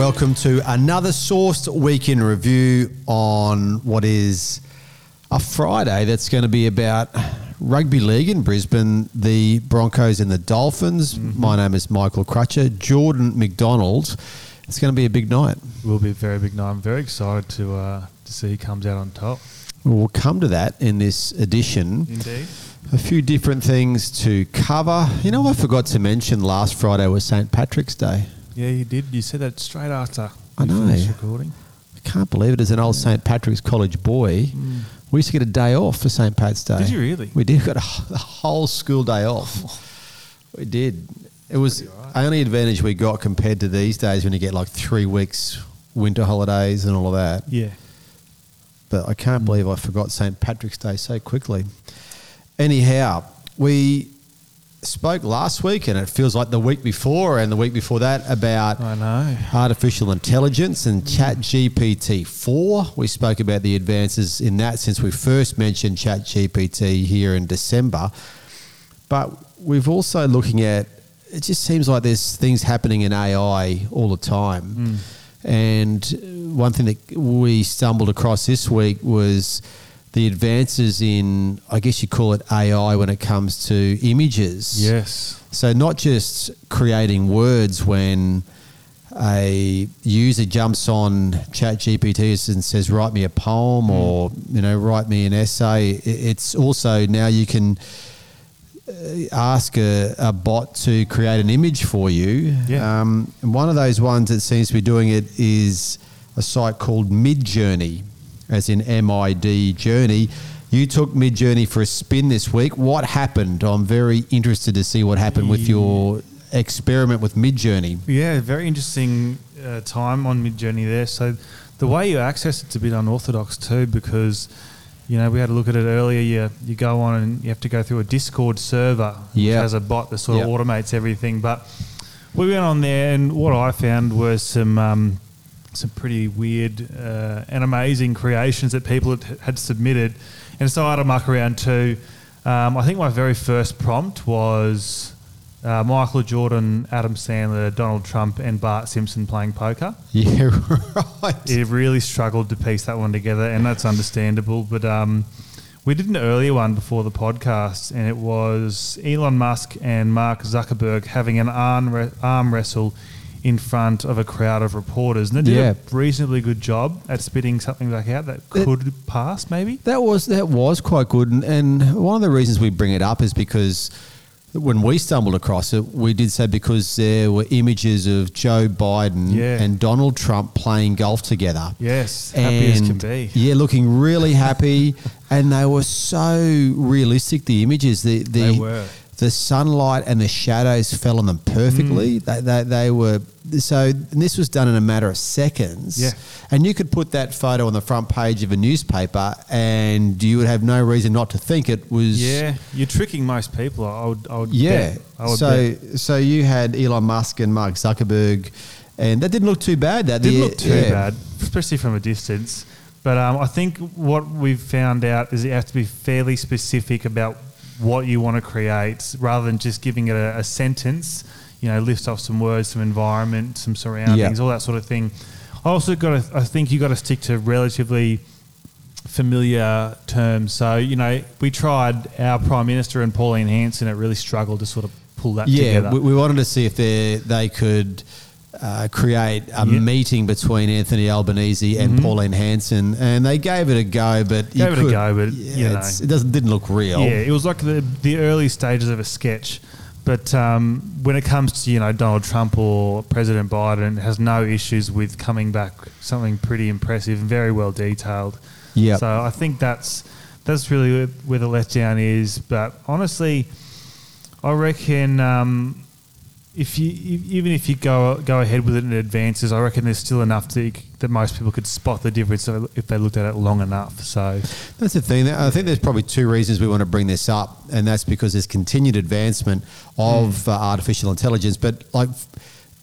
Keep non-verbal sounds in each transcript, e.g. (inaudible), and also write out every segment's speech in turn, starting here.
welcome to another Sourced Week in Review on what is a Friday that's going to be about rugby league in Brisbane, the Broncos and the Dolphins. My name is Michael Crutcher. Jordan McDonald. It's going to be a big night. Will be a very big night. I'm very excited to uh, to see who comes out on top. We'll come to that in this edition. Indeed. A few different things to cover. You know, I forgot to mention last Friday was St. Patrick's Day. Yeah, you did. You said that straight after I know. recording. I can't believe it. As an old St. Patrick's College boy, mm. we used to get a day off for St. Pat's Day. Did you really? We did. We got a, whole school day off. (laughs) we did. It was alright. only advantage we got compared to these days when you get like three weeks winter holidays and all of that. Yeah. But I can't mm. believe I forgot St. Patrick's Day so quickly. Anyhow, we spoke last week and it feels like the week before and the week before that about I know. artificial intelligence and chat gpt 4 we spoke about the advances in that since we first mentioned chat gpt here in december. But we've also looking at it just seems like there's things happening in ai all the time. Hmm. And one thing that we stumbled across this week was the advances in i guess you call it ai when it comes to images Yes. so not just creating words when a user jumps on ChatGPT and says, "Write me a poem," Hmm. or you know, "Write me an essay." It's also now you can uh, ask a, a bot to create an image for you. Yeah. Um, and one of those ones that seems to be doing it is a site called Midjourney, as in M I D Journey. You took Mid Journey for a spin this week. What happened? I'm very interested to see what happened with your experiment with Mid Journey. Yeah, very interesting uh, time on Mid Journey there. So the way you access it's a bit unorthodox too, because you know we had a look at it earlier. You you go on and you have to go through a Discord server, which Yeah. has a bot that sort of automates everything. But we went on there, and what I found was some. Um, some pretty weird uh, and amazing creations that people had, had submitted, and so I had to muck around too. Um, I think my very first prompt was uh, Michael Jordan, Adam Sandler, Donald Trump, and Bart Simpson playing poker. (laughs) Yeah, right. It really struggled to piece that one together, and that's understandable. But um, we did an earlier one before the podcast, and it was Elon Musk and Mark Zuckerberg having an arm, re- arm wrestle in front of a crowd of reporters. And they did Yeah. a reasonably good job at spitting something back out that It- could pass, maybe. That was that was quite good, and, and one of the reasons we bring it up is because when we stumbled across it, we did so because there were images of Joe Biden Yeah. and Donald Trump playing golf together. Yes, happy as can be. Yeah, looking really happy, (laughs) and they were so realistic. The images, the the They were. The sunlight and the shadows fell on them perfectly. Mm. They, they they were so. And this was done in a matter of seconds. Yeah. and you could put that photo on the front page of a newspaper, and you would have no reason not to think it was. Yeah, you're tricking most people. I would, I would Yeah. bet. I would so bet. so you had Elon Musk and Mark Zuckerberg, and that didn't look too bad. That didn't the- look too yeah. bad, especially from a distance. But um, I think what we've found out is you have to be fairly specific about what you want to create, rather than just giving it a, a sentence. You know, list off some words, some environment, some surroundings, Yeah. all that sort of thing. I also got. To, I think you got to stick to relatively familiar terms. So you know, we tried our prime minister and Pauline Hanson. It really struggled to sort of pull that Yeah, together. we, we wanted to see if they they could uh, create a Yeah. meeting between Anthony Albanese and Mhm. Pauline Hanson, and they gave it a go, but you Gave it a go, but, yeah, you know. it doesn't didn't look real. Yeah, it was like the the early stages of a sketch. But um, when it comes to you know Donald Trump or President Biden, has no issues with coming back something pretty impressive and very well detailed. Yep. So I think that's that's really where the letdown is. But honestly, I reckon um, if you even if you go go ahead with it in advances, I reckon there's still enough to, that most people could spot the difference if they looked at it long enough. So That's the thing. I think there's probably two reasons we want to bring this up, and that's because there's continued advancement of uh, artificial intelligence. But like,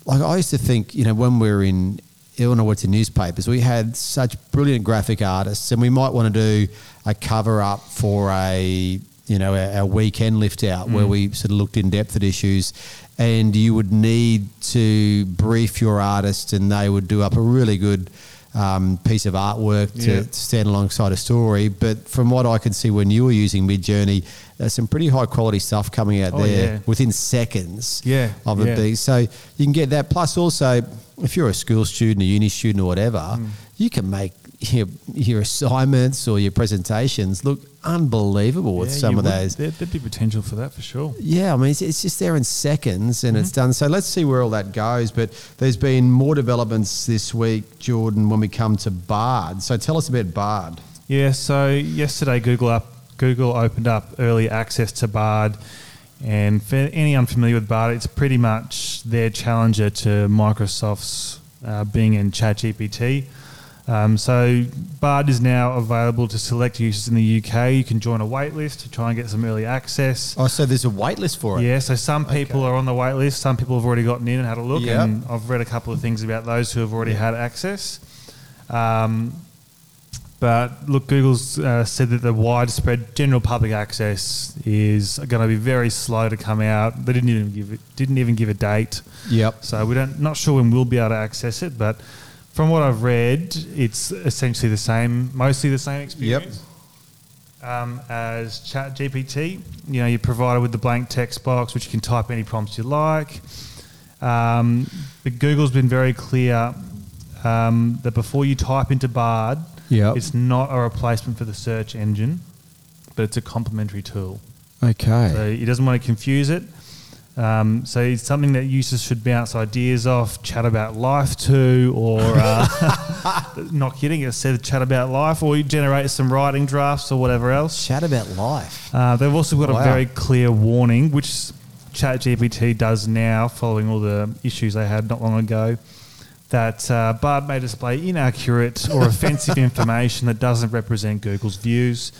like I used to think, you know, when we were in Illinois, what's in newspapers, we had such brilliant graphic artists, and we might want to do a cover up for a you know, our, our weekend lift out where we sort of looked in depth at issues, and you would need to brief your artist, and they would do up a really good. Um, piece of artwork to, Yeah. to stand alongside a story, but from what I could see when you were using Mid Journey, there's some pretty high quality stuff coming out Oh, there yeah. within seconds Yeah, of yeah. it being. So you can get that. Plus, also, if you're a school student, a uni student, or whatever, Mm. you can make your, your assignments or your presentations look unbelievable with some of would- those. There, there'd be potential for that for sure. Yeah, I mean, it's, it's just there in seconds and Mm-hmm. it's done. So let's see where all that goes. But there's been more developments this week, Jordan, when we come to Bard. So tell us about Bard. Yeah, so yesterday Google up Google opened up early access to Bard, and for any unfamiliar with Bard, it's pretty much their challenger to Microsoft's uh, Bing and ChatGPT. Um, so Bard is now available to select users in the UK. You can join a waitlist to try and get some early access. Oh, so there's a waitlist for it. Yeah, so some people Okay. are on the waitlist. Some people have already gotten in and had a look, Yep. and I've read a couple of things about those who have already had access. Um, but look, Google's uh, said that the widespread general public access is going to be very slow to come out. They didn't even give it, didn't even give a date, Yep. so we don't not sure when we'll be able to access it. But from what I've read, it's essentially the same, mostly the same experience um, as ChatGPT. You know, you're provided with the blank text box, which you can type any prompts you like. Um, but Google's been very clear um, that before you type into Bard, Yep. it's not a replacement for the search engine, but it's a complementary tool. Okay. So he doesn't want to confuse it. Um, so it's something that users should bounce ideas off, chat about life to, or uh, (laughs) not kidding, it said chat about life, or you generate some writing drafts or whatever else. Chat about life. Uh, they've also got Wow. a very clear warning, which ChatGPT does now, following all the issues they had not long ago, that uh, Bard may display inaccurate or offensive (laughs) information that doesn't represent Google's views,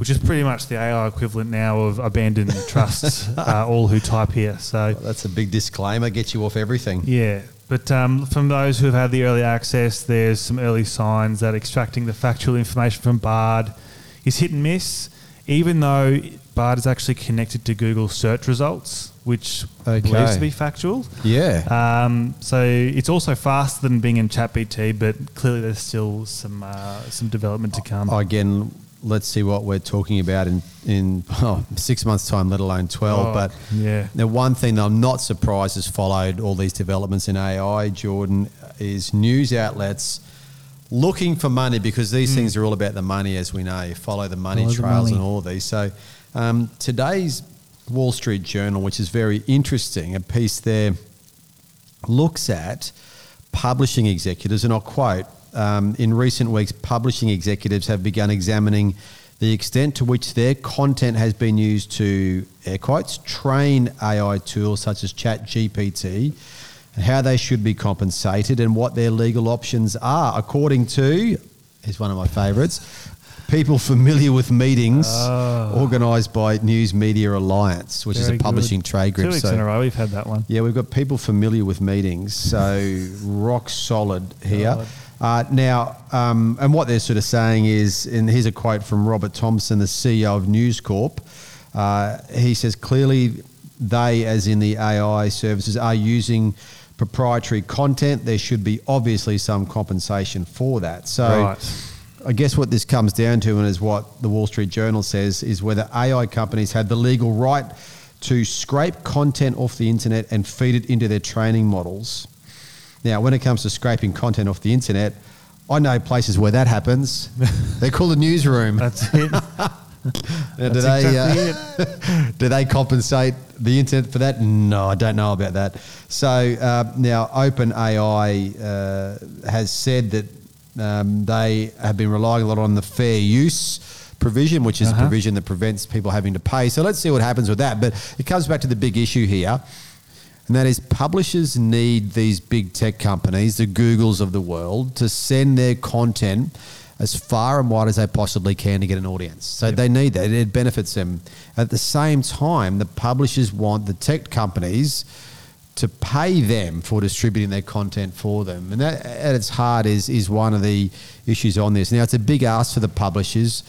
which is pretty much the AI equivalent now of abandon (laughs) trust uh, all who type here. So, That's a big disclaimer. Gets you off everything. yeah. But um, from those who have had the early access, there's some early signs that extracting the factual information from Bard is hit and miss, even though Bard is actually connected to Google search results, which Okay. believes to be factual. Yeah. Um, so it's also faster than Bing and ChatGPT, but clearly there's still some uh, some development to come. Again, let's see what we're talking about in in (laughs) oh, six months' time, let alone twelve. Oh, but yeah. the one thing that I'm not surprised has followed all these developments in AI, Jordan, is news outlets looking for money because these things are all about the money, as we know. You follow the money. Follow the trails money. and all of these. So um, today's Wall Street Journal, which is very interesting, a piece there looks at publishing executives, and I'll quote um, In recent weeks, publishing executives have begun examining the extent to which their content has been used to, air quotes, train AI tools such as ChatGPT, and how they should be compensated and what their legal options are, according to, is one of my favourites. People familiar with meetings Oh. organised by News Media Alliance, which is a publishing good. trade Two group. weeks in a row we've had that one. Yeah, we've got people familiar with meetings, so rock solid here. God. Uh, now, um, and what they're sort of saying is, and here's a quote from Robert Thompson, the CEO of News Corp. Uh, he says clearly they, as in the AI services, are using proprietary content. There should be obviously some compensation for that. So. Right. I guess what this comes down to, and is what the Wall Street Journal says, is whether AI companies had the legal right to scrape content off the internet and feed it into their training models. Now, when it comes to scraping content off the internet, I know places where that happens. (laughs) They're called a newsroom. That's it. (laughs) Do, they, exactly uh, (laughs) do they compensate the internet for that? No, I don't know about that. So uh, now, OpenAI uh, has said that um, they have been relying a lot on the fair use provision, which is Uh-huh. a provision that prevents people having to pay. So let's see what happens with that. But it comes back to the big issue here. And that is, publishers need these big tech companies, the Googles of the world, to send their content as far and wide as they possibly can to get an audience. So they need that. It benefits them. At the same time, the publishers want the tech companies to pay them for distributing their content for them. And that, at its heart, is, is one of the issues on this. Now, it's a big ask for the publishers.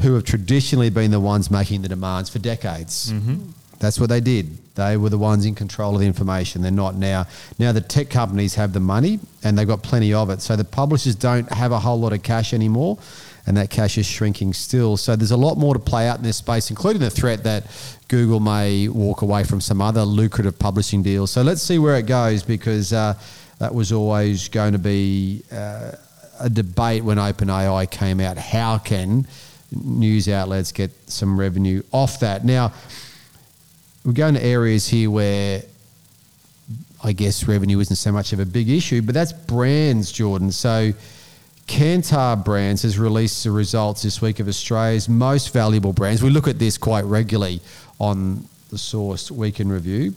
who have traditionally been the ones making the demands for decades. Mm-hmm. That's what they did. They were the ones in control of the information. They're not now. Now the tech companies have the money and they've got plenty of it. So the publishers don't have a whole lot of cash anymore, and that cash is shrinking still. So there's a lot more to play out in this space, including the threat that Google may walk away from some other lucrative publishing deals. So let's see where it goes because uh, that was always going to be uh, a debate when OpenAI came out. How can news outlets get some revenue off that? Now, we're going to areas here where I guess revenue isn't so much of a big issue, but that's brands, Jordan. So Kantar Brands has released the results this week of Australia's most valuable brands. We look at this quite regularly on the Source Week in Review.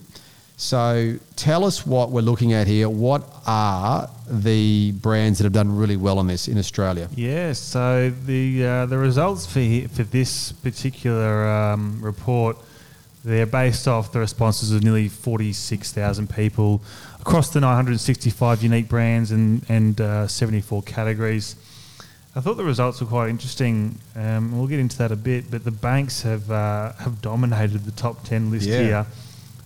So tell us what we're looking at here. What are the brands that have done really well on this in Australia? Yeah, so the uh, the results for for this particular um, report, they're based off the responses of nearly forty six thousand people across the nine hundred sixty five unique brands and and uh, seventy four categories. I thought the results were quite interesting. Um, we'll get into that a bit, but the banks have uh, have dominated the top ten list Yeah. here.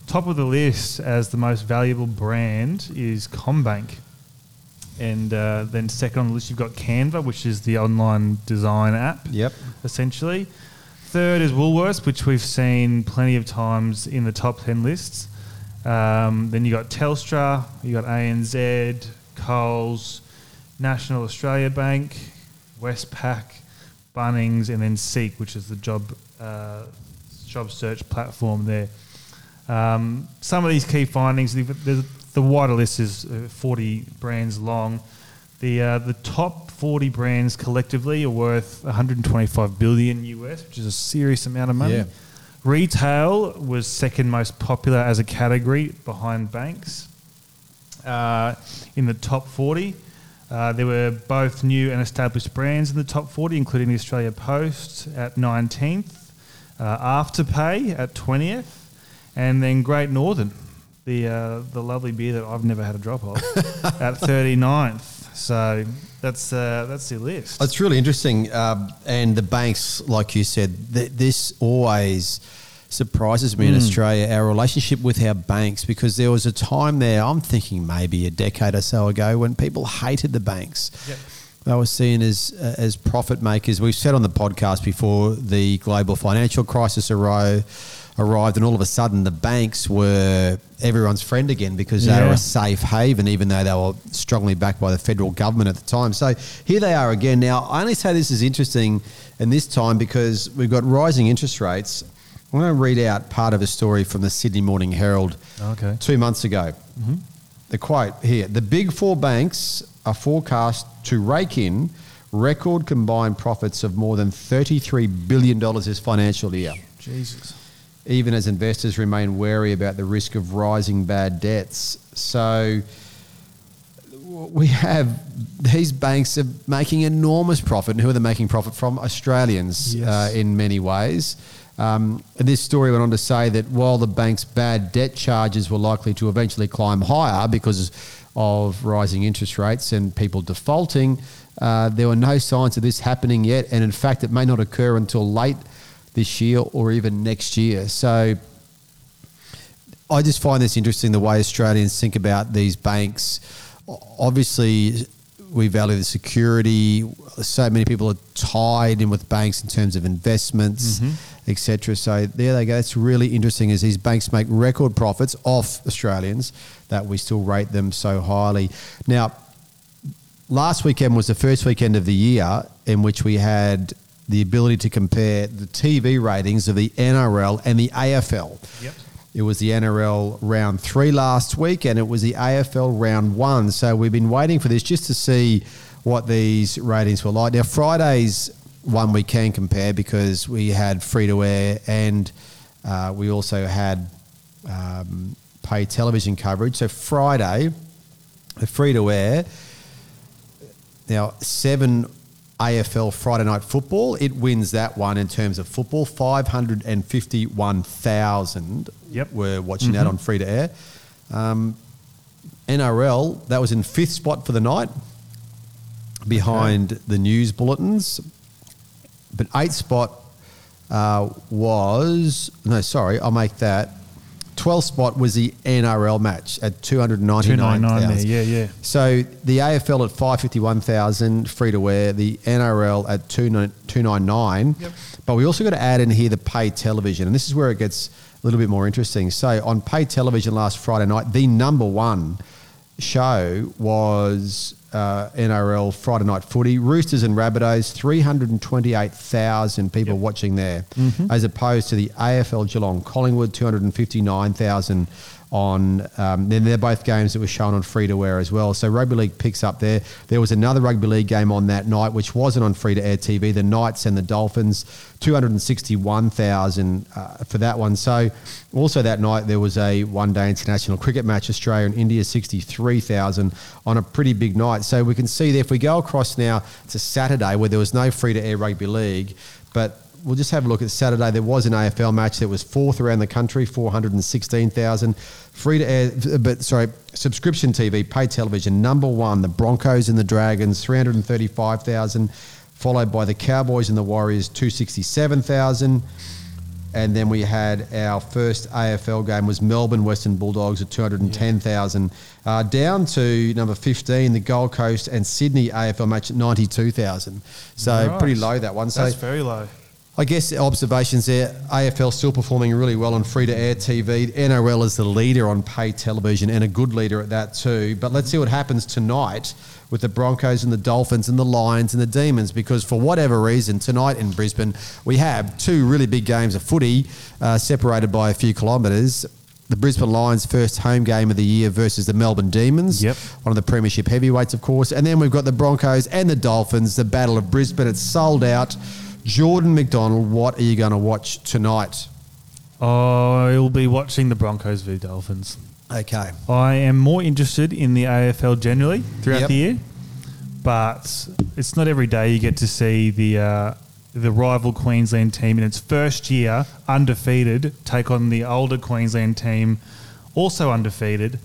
Top of the list as the most valuable brand is CommBank. And uh, then second on the list, you've got Canva, which is the online design app, Yep. essentially. Third is Woolworths, which we've seen plenty of times in the top 10 lists. Um, then you got Telstra, you got ANZ, Coles, National Australia Bank, Westpac, Bunnings, and then Seek, which is the job uh, job search platform there. Um, some of these key findings, the, the, the wider list is uh, 40 brands long. The uh, the top 40 brands collectively are worth 125 billion US, which is a serious amount of money. Yeah. Retail was second most popular as a category behind banks. Uh, in the top 40, uh, there were both new and established brands in the top 40, including the Australia Post at 19th, uh, Afterpay at 20th, and then Great Northern, the uh, the lovely beer that I've never had a drop of, (laughs) at 39th. So that's uh, that's the list. It's really interesting. Um, and the banks, like you said, th- this always surprises me in Australia, our relationship with our banks, because there was a time there, I'm thinking maybe a decade or so ago, when people hated the banks. Yep. They were seen as uh, as profit makers. We've said on the podcast before the global financial crisis arose, arrived, and all of a sudden the banks were everyone's friend again because they were a safe haven, even though they were strongly backed by the federal government at the time. So here they are again. Now, I only say this is interesting in this time because we've got rising interest rates. I'm going to read out part of a story from the Sydney Morning Herald Okay. two months ago. The quote here The big four banks are forecast to rake in record combined profits of more than $33 billion this financial year Jesus. even as investors remain wary about the risk of rising bad debts. So we have these banks are making enormous profit. And who are they making profit from? Australians Yes. uh, in many ways. Um, this story went on to say that while the bank's bad debt charges were likely to eventually climb higher because of rising interest rates and people defaulting, uh, there were no signs of this happening yet. And in fact, it may not occur until late this year or even next year. So I just find this interesting the way Australians think about these banks. Obviously, we value the security. So many people are tied in with banks in terms of investments, mm-hmm. etc. So there they go. It's really interesting as these banks make record profits off Australians that we still rate them so highly. Now, last weekend was the first weekend of the year in which we had the ability to compare the TV ratings of the NRL and the AFL. Yep. It was the NRL round three last week, and it was the AFL round one. So we've been waiting for this just to see what these ratings were like. Now, Friday's one we can compare because we had free to air and uh, we also had um, pay television coverage. So Friday, the free to air. Now, seven AFL Friday night football, it wins that one in terms of football. 551,000 Yep. were watching that on free to air. Um, NRL, that was in fifth spot for the night behind the news bulletins. but eighth spot uh, was no, sorry, I'll make that. 12th spot was the NRL match at 299,000. 299 yeah, yeah. So the AFL at 551,000 free to wear, the NRL at 299. Yep. But we also got to add in here the paid television. And this is where it gets a little bit more interesting. So on paid television last Friday night, the number one show was uh, NRL Friday Night Footy. Roosters and Rabbitohs, 328,000 people Yep. watching there, as opposed to the AFL Geelong Collingwood, 259,000 on. Um, then they're both games that were shown on free to wear as well. So rugby league picks up there. There was another rugby league game on that night, which wasn't on free to air TV. The Knights and the Dolphins, 261,000 uh, for that one. So also that night there was a one day international cricket match, Australia and India, 63,000 on a pretty big night. So we can see that if we go across now to Saturday where there was no free to air rugby league, but we'll just have a look at Saturday. There was an AFL match that was fourth around the country, 416,000. Free to air, but sorry, subscription TV, paid television, number one, the Broncos and the Dragons, 335,000, followed by the Cowboys and the Warriors, 267,000. And then we had our first AFL game was Melbourne Western Bulldogs at 210,000. Uh, down to number 15, the Gold Coast and Sydney AFL match at 92,000. So pretty low that one. So That's very low. I guess the observations there. AFL still performing really well on free to air TV. NRL is the leader on paid television and a good leader at that too. But let's see what happens tonight with the Broncos and the Dolphins and the Lions and the Demons because for whatever reason tonight in Brisbane we have two really big games of footy uh, separated by a few kilometres. The Brisbane Lions first home game of the year versus the Melbourne Demons. Yep. One of the premiership heavyweights, of course. And then we've got the Broncos and the Dolphins, the Battle of Brisbane. It's sold out. Jordan McDonald, what are you going to watch tonight? I'll be watching the Broncos v Dolphins. Okay. I am more interested in the AFL generally throughout Yep. the year, but it's not every day you get to see the uh, the rival Queensland team in its first year undefeated take on the older Queensland team, also undefeated,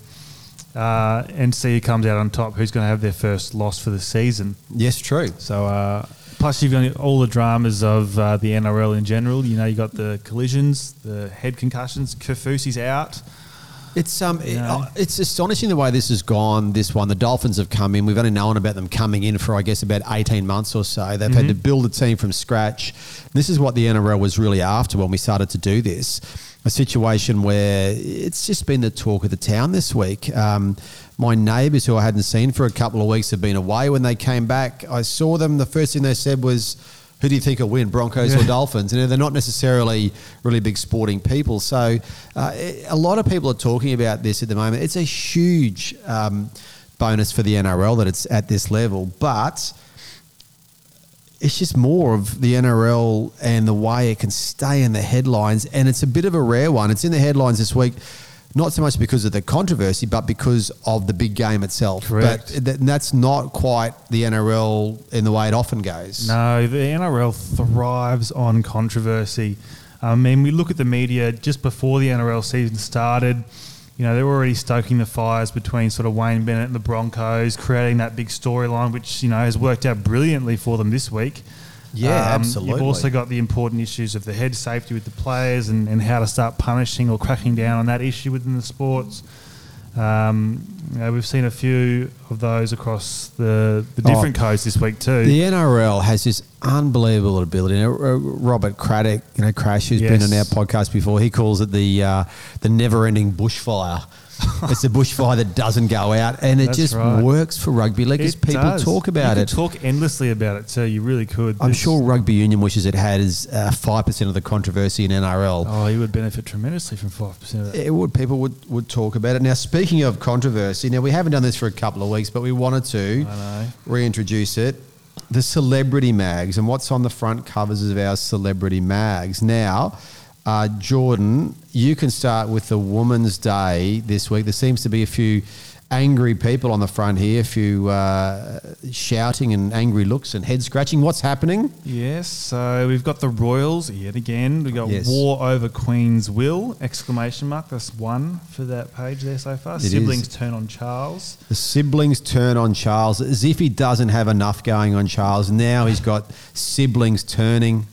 uh, and see who comes out on top. Who's going to have their first loss for the season? Yes, true. So. Uh, Plus, you've got all the dramas of uh, the NRL in general. You know, you got the collisions, the head concussions. Kaufusi's out. It's um, Yeah. oh, it's astonishing the way this has gone. This one, the Dolphins have come in. We've only known about them coming in for, I guess, about eighteen months or so. They've had to build a team from scratch. This is what the NRL was really after when we started to do this. A situation where it's just been the talk of the town this week. Um, my neighbours, who I hadn't seen for a couple of weeks, have been away. When they came back, I saw them. The first thing they said was, who do you think will win, Broncos or. Dolphins? And they're not necessarily really big sporting people. So uh, a lot of people are talking about this at the moment. It's a huge um, bonus for the NRL that it's at this level, but it's just more of the NRL and the way it can stay in the headlines. And it's a bit of a rare one. It's in the headlines this week. Not so much because of the controversy, but because of the big game itself. Correct. But th- that's not quite the NRL in the way it often goes. No, the NRL thrives on controversy. I mean, we look at the media just before the NRL season started. You know, they were already stoking the fires between sort of Wayne Bennett and the Broncos, creating that big storyline, which you know has worked out brilliantly for them this week. Um, Yeah, absolutely. You've also got the important issues of the head safety with the players and, and how to start punishing or cracking down on that issue within the sports. Um, you know, we've seen a few of those across the, the Oh. different codes this week too. The NRL has this unbelievable ability. You know, Robert Craddock, you know, Crash, who's been on our podcast before, he calls it the uh, the never-ending bushfire. (laughs) it's a bushfire that doesn't go out, and it That's just right. works for rugby league because It people does. talk about you it. Talk endlessly about it So You really could. I'm sure rugby union wishes it had uh, five percent of the controversy in NRL. Oh, you would benefit tremendously from five percent of that. It would people would, would talk about it. Now, speaking of controversy, now we haven't done this for a couple of weeks, but we wanted to reintroduce it. The celebrity mags and what's on the front covers of our celebrity mags. Now, uh, Jordan, you can start with the Woman's Day this week. There seems to be a few angry people on the front here, a few uh, shouting and angry looks and head scratching. What's happening? Yes, so we've got the Royals yet again. We've got Yes. War Over Queen's Will, exclamation mark. That's one for that page there so far. It Siblings is. turn on Charles. The siblings turn on Charles as if he doesn't have enough going on Charles. Now he's got siblings turning.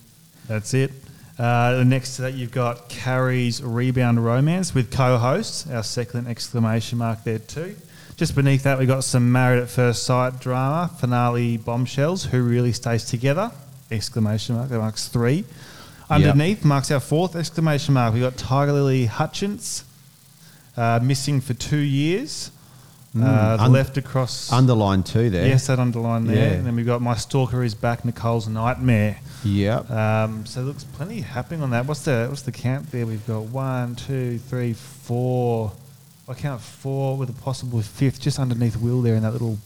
That's it. Uh, the next to that, you've got Carrie's Rebound Romance with co-hosts. our second exclamation mark there too. Just beneath that, we've got some Married at First Sight drama, finale bombshells, Who Really Stays Together, exclamation mark, that marks three. Underneath marks our fourth exclamation mark. We've got Tiger Lily Hutchence, uh, missing for two years. Uh, the Un- left across. Underline two there. Yes, that underline there. Yeah. And then we've got My Stalker is Back, Nicole's Nightmare. Yep. Um, so looks plenty happening on that. What's the what's the count there? We've got one, two, three, four. I count four with a possible fifth just underneath Will there in that little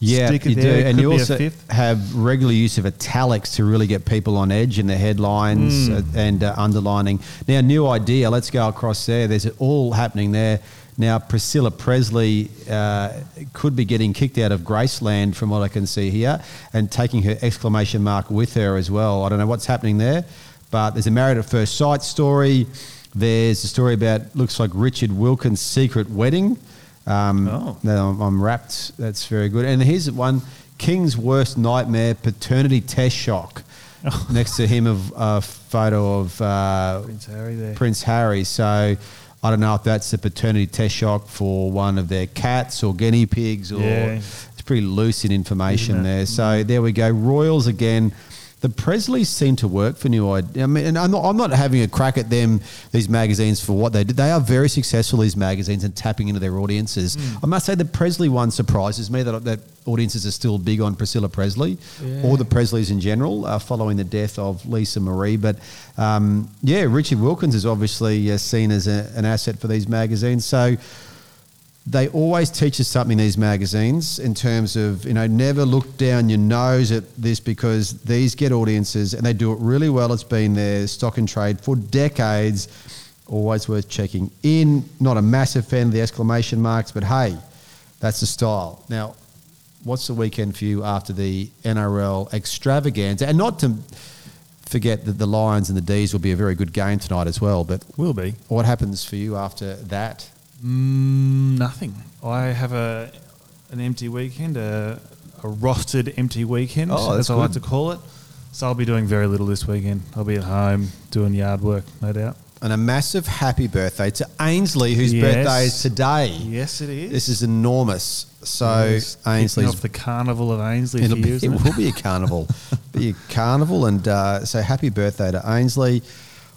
Yeah, sticker you do, and you also have regular use of italics to really get people on edge in the headlines Mm. and uh, underlining. Now, new idea. Let's go across there. There's it all happening there. Now, Priscilla Presley uh, could be getting kicked out of Graceland, from what I can see here, and taking her exclamation mark with her as well. I don't know what's happening there, but there's a married at first sight story. There's a story about looks like Richard Wilkins' secret wedding. Um, Oh. I'm, I'm rapt. That's very good. And here's one: King's worst nightmare: paternity test shock. (laughs) Next to him, of a photo of uh, Prince Harry there. Prince Harry. So I don't know if that's a paternity test shock for one of their cats or guinea pigs, or Yeah. it's pretty loose in information there. So there we go. Royals again. The Presleys seem to work for New Idea. I mean, and I'm not, I'm not having a crack at them, these magazines, for what they do. They are very successful, these magazines, and tapping into their audiences. Hmm. I must say, the Presley one surprises me that, that audiences are still big on Priscilla Presley Yeah. or the Presleys in general, uh, following the death of Lisa Marie. But um, yeah, Richard Wilkins is obviously uh, seen as a, an asset for these magazines. So they always teach us something these magazines in terms of you know never look down your nose at this because these get audiences and they do it really well. It's been their stock and trade for decades always worth checking in. Not a massive fan of the exclamation marks but hey that's the style. Now what's the weekend for you after the NRL extravaganza? And not to forget that the Lions and the D's will be a very good game tonight as well but Will be. what happens for you after that Mm, nothing. I have a an empty weekend, a, a rostered empty weekend, Oh, that's as I like to call it. So I'll be doing very little this weekend. I'll be at home doing yard work, no doubt. And a massive happy birthday to Ainsley, whose Yes. birthday is today. Yes, it is. This is enormous. So kicking Ainsley's off the carnival of Ainsley it'll for be, you, it isn't it? will be a carnival, (laughs) be a carnival, and uh, so happy birthday to Ainsley.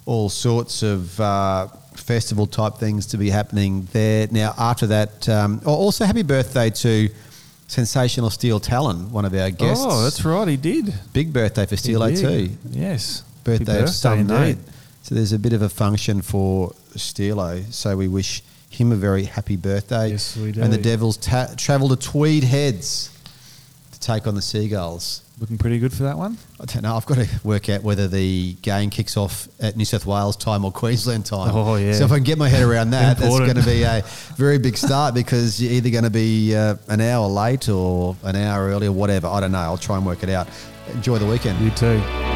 All sorts of uh, festival type things to be happening there. Now after that, um, oh, also happy birthday to sensational Steel Talon, one of our guests. Oh, that's right. He did. big birthday for Steel He A did. too. Yes. birthday, Happy of date. So there's a bit of a function for Steelo. So we wish him a very happy birthday. Yes, we do. And the Devils ta- travel to Tweed Heads to take on the Seagulls. Looking pretty good for that one. I don't know. I've got to work out whether the game kicks off at New South Wales time or Queensland time. Oh, yeah. So if I can get my head around that, that's going to be a (laughs) very big start because you're either going to be uh, an hour late or an hour early or whatever. I don't know. I'll try and work it out. Enjoy the weekend. You too.